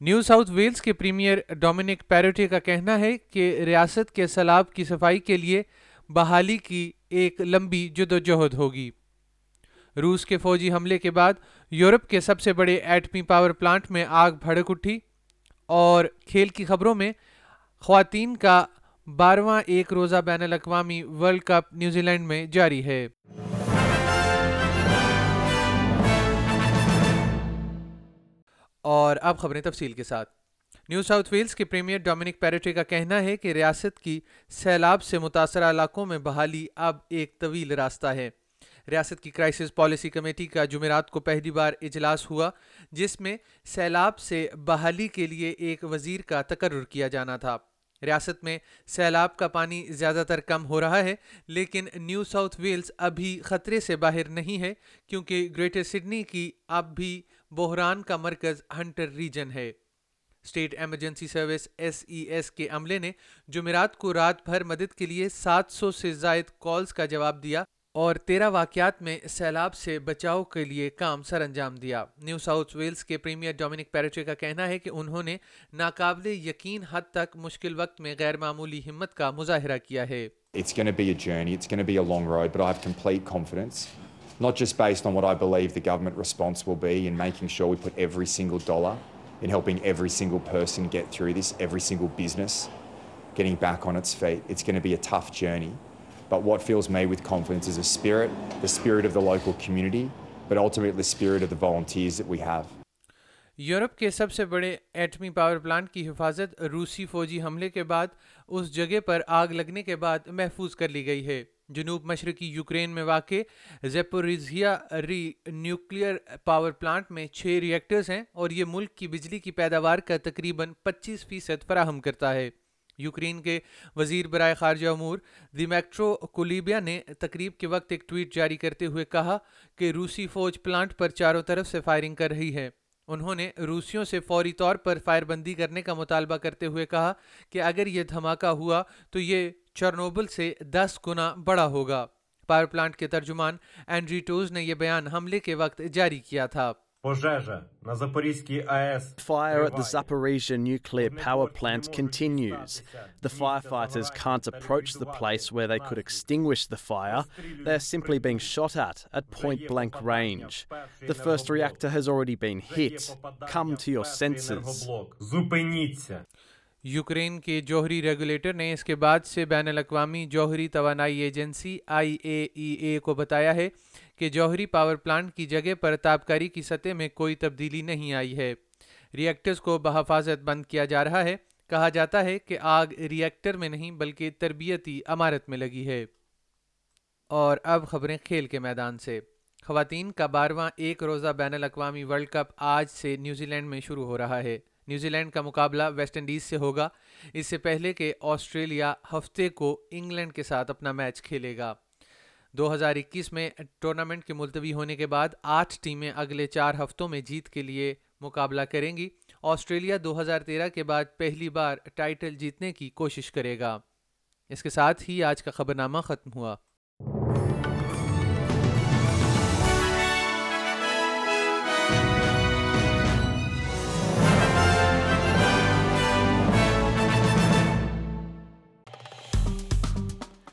New South Wales کے premier Dominic Perrottet کا کہنا ہے کہ ریاست کے سیلاب کی صفائی کے لیے بحالی کی ایک لمبی جدوجہد ہوگی۔ روس کے فوجی حملے کے بعد یورپ کے سب سے بڑے ایٹمی پاور پلانٹ میں آگ بھڑک اٹھی اور کھیل کی خبروں میں خواتین کا بارہواں ایک روزہ بین الاقوامی ورلڈ کپ نیوزی لینڈ میں جاری ہے۔ اور اب خبریں تفصیل کے ساتھ۔ نیو ساؤتھ ویلز کے پریمیئر ڈومینک پیریٹے کا کہنا ہے کہ ریاست کی سیلاب سے متاثرہ علاقوں میں بحالی اب ایک طویل راستہ ہے۔ ریاست کی کرائسس پالیسی کمیٹی کا جمعرات کو پہلی بار اجلاس ہوا، جس میں سیلاب سے بحالی کے لیے ایک وزیر کا تقرر کیا جانا تھا۔ ریاست میں سیلاب کا پانی زیادہ تر کم ہو رہا ہے، لیکن نیو ساؤتھ ویلز ابھی خطرے سے باہر نہیں ہے، کیونکہ گریٹر سڈنی کی اب بھی بحران کا مرکز ہنٹر ریجن ہے۔ State Emergency Service S E S کے عملے نے جمعرات کو رات بھر مدد کے لیے سات سو سے زائد کالز کا جواب دیا اور تیرہ واقعات میں سیلاب سے بچاؤ کے لیے کام سر انجام دیا۔ نیو ساؤتھ ویلز کے پریمیئر ڈومینک پیریٹے کا کہنا ہے کہ انہوں نے ناقابل یقین حد تک مشکل وقت میں غیر معمولی ہمت کا مظاہرہ کیا ہے۔ Not just based on what I believe the government response will be in making sure we put every single dollar in helping every single person get through this, every single business getting back on its feet. It's going to be a tough journey. But what fills me with confidence is a spirit, the spirit of the local community, but ultimately the spirit of the volunteers that we have. یورپ کے سب سے بڑے ایٹمی power plant کی حفاظت روسی فوجی حملے کے بعد اس جگہ پر آگ لگنے کے بعد محفوظ کر لی گئی ہے جنوب مشرقی یوکرین میں واقع زیپوریزیا ری نیوکلیئر پاور پلانٹ میں چھ ری ایکٹرز ہیں اور یہ ملک کی بجلی کی پیداوار کا تقریباً پچیس فیصد فراہم کرتا ہے۔ یوکرین کے وزیر برائے خارجہ امور دیمیکٹرو کولیبیا نے تقریب کے وقت ایک ٹویٹ جاری کرتے ہوئے کہا کہ روسی فوج پلانٹ پر چاروں طرف سے فائرنگ کر رہی ہے۔ انہوں نے روسیوں سے فوری طور پر فائر بندی کرنے کا مطالبہ کرتے ہوئے کہا کہ اگر یہ دھماکہ ہوا تو یہ چرنوبل سے دس گنا بڑا ہوگا پاور پلانٹ کے ترجمان اینڈری ٹوز نے یہ بیان حملے کے وقت جاری کیا تھا Пожежа на Запорізькій АЕС. Fire at the Zaporizhia nuclear power plant continues. The firefighters can't approach the place where they could extinguish the fire. They're simply being shot at at point blank range. The first reactor has already been hit. Come to your senses. Зупиніться. Ukraine کے جوہری regulator نے اس کے بعد سے بین الاقوامی جوہری توانائی agency آئی اے ای اے کو بتایا ہے کہ جوہری پاور پلانٹ کی جگہ پر تابکاری کی سطح میں کوئی تبدیلی نہیں آئی ہے۔ ری ایکٹرز کو بحفاظت بند کیا جا رہا ہے۔ کہا جاتا ہے کہ آگ ری ایکٹر میں نہیں بلکہ تربیتی عمارت میں لگی ہے۔ اور اب خبریں کھیل کے میدان سے۔ خواتین کا بارہواں ایک روزہ بین الاقوامی ورلڈ کپ آج سے نیوزی لینڈ میں شروع ہو رہا ہے۔ نیوزی لینڈ کا مقابلہ ویسٹ انڈیز سے ہوگا۔ اس سے پہلے کہ آسٹریلیا ہفتے کو انگلینڈ کے ساتھ اپنا میچ کھیلے گا۔ دو ہزار اکیس میں ٹورنامنٹ کے ملتوی ہونے کے بعد آٹھ ٹیمیں اگلے چار ہفتوں میں جیت کے لیے مقابلہ کریں گی۔ آسٹریلیا دو ہزار تیرہ کے بعد پہلی بار ٹائٹل جیتنے کی کوشش کرے گا۔ اس کے ساتھ ہی آج کا خبر نامہ ختم ہوا۔